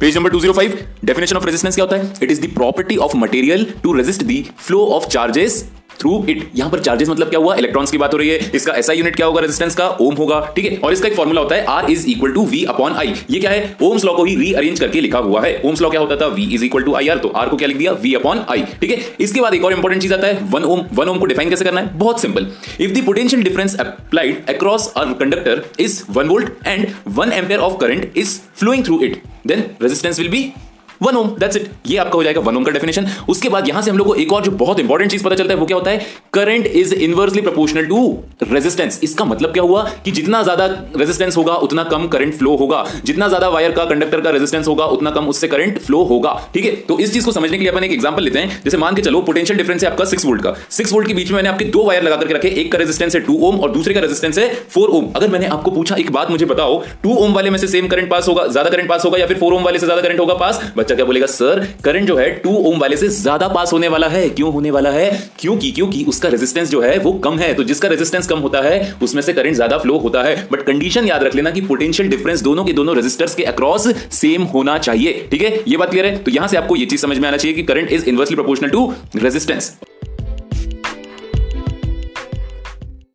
Page number 205 definition of resistance क्या होता है? It is the property of material to resist the flow of charges through it यहाँ पर charges मतलब क्या हुआ? इलेक्ट्रॉन्स की बात हो रही है। इसका ऐसा यूनिट क्या होगा? रेजिस्टेंस का ओम होगा। ठीक है? और इसका एक फॉर्मूला होता है R is equal to V upon I ये क्या है? ओम्स लॉ को ही रीअरेंज करके लिखा हुआ है। ओम्स लॉ क्या होता था? V is equal to I R तो आर को क्या लिख दिया? वी अपॉन आई ठीक है? इसके बाद एक और इंपॉर्टेंट चीज़ आता है। वन ओम वन ओम को डिफाइन कैसे करना है? बहुत simple if the potential difference applied across a conductor is one volt and one ampere of current is flowing through it then resistance will be one ohm that's it ये आपका हो जाएगा one ohm का definition उसके बाद यहाँ से हम लोग को एक और जो बहुत इंपॉर्टेंट चीज़ पता चलता है, वो क्या होता है? Current is inversely proportional to resistance इसका मतलब क्या हुआ? कि जितना ज़्यादा रेजिस्टेंस होगा, उतना कम करंट फ्लो होगा. जितना ज़्यादा वायर का कंडक्टर का रेजिस्टेंस होगा, उतना कम उससे करंट फ्लो होगा. ठीक है? तो इस चीज़ को समझने के लिए अपन एक एग्जांपल लेते हैं. जैसे मान के चलो पोटेंशियल डिफरेंस है आपका सिक्स वोल्ट का. सिक्स वोल्ट के बीच में मैंने आपके दो वायर लगा करके रखे. एक का रेजिस्टेंस है टू ओम और दूसरे का रेजिस्टेंस है फोर ओम अगर मैंने आपको पूछा एक बात, मुझे बताओ. टू ओम वाले में से सेम करंट पास होगा, ज़्यादा करंट पास होगा या फिर फोर ओम वाले से ज़्यादा करंट होगा पास बच्चा क्या बोलेगा, सर, करंट जो है टू ओम वाले से ज़्यादा पास होने वाला है। क्यों होने वाला है? क्योंकि क्योंकि उसका रेजिस्टेंस जो है वो कम है। तो जिसका रेजिस्टेंस कम होता है, उसमें से करंट ज़्यादा फ्लो होता है। बट कंडीशन याद रख लेना कि पोटेंशियल डिफरेंस दोनों के दोनों रेजिस्टर्स के अक्रॉस सेम होना चाहिए। ठीक है? ये बात क्लियर है? तो यहाँ से आपको ये चीज़ समझ में आना चाहिए कि current is inversely proportional to resistance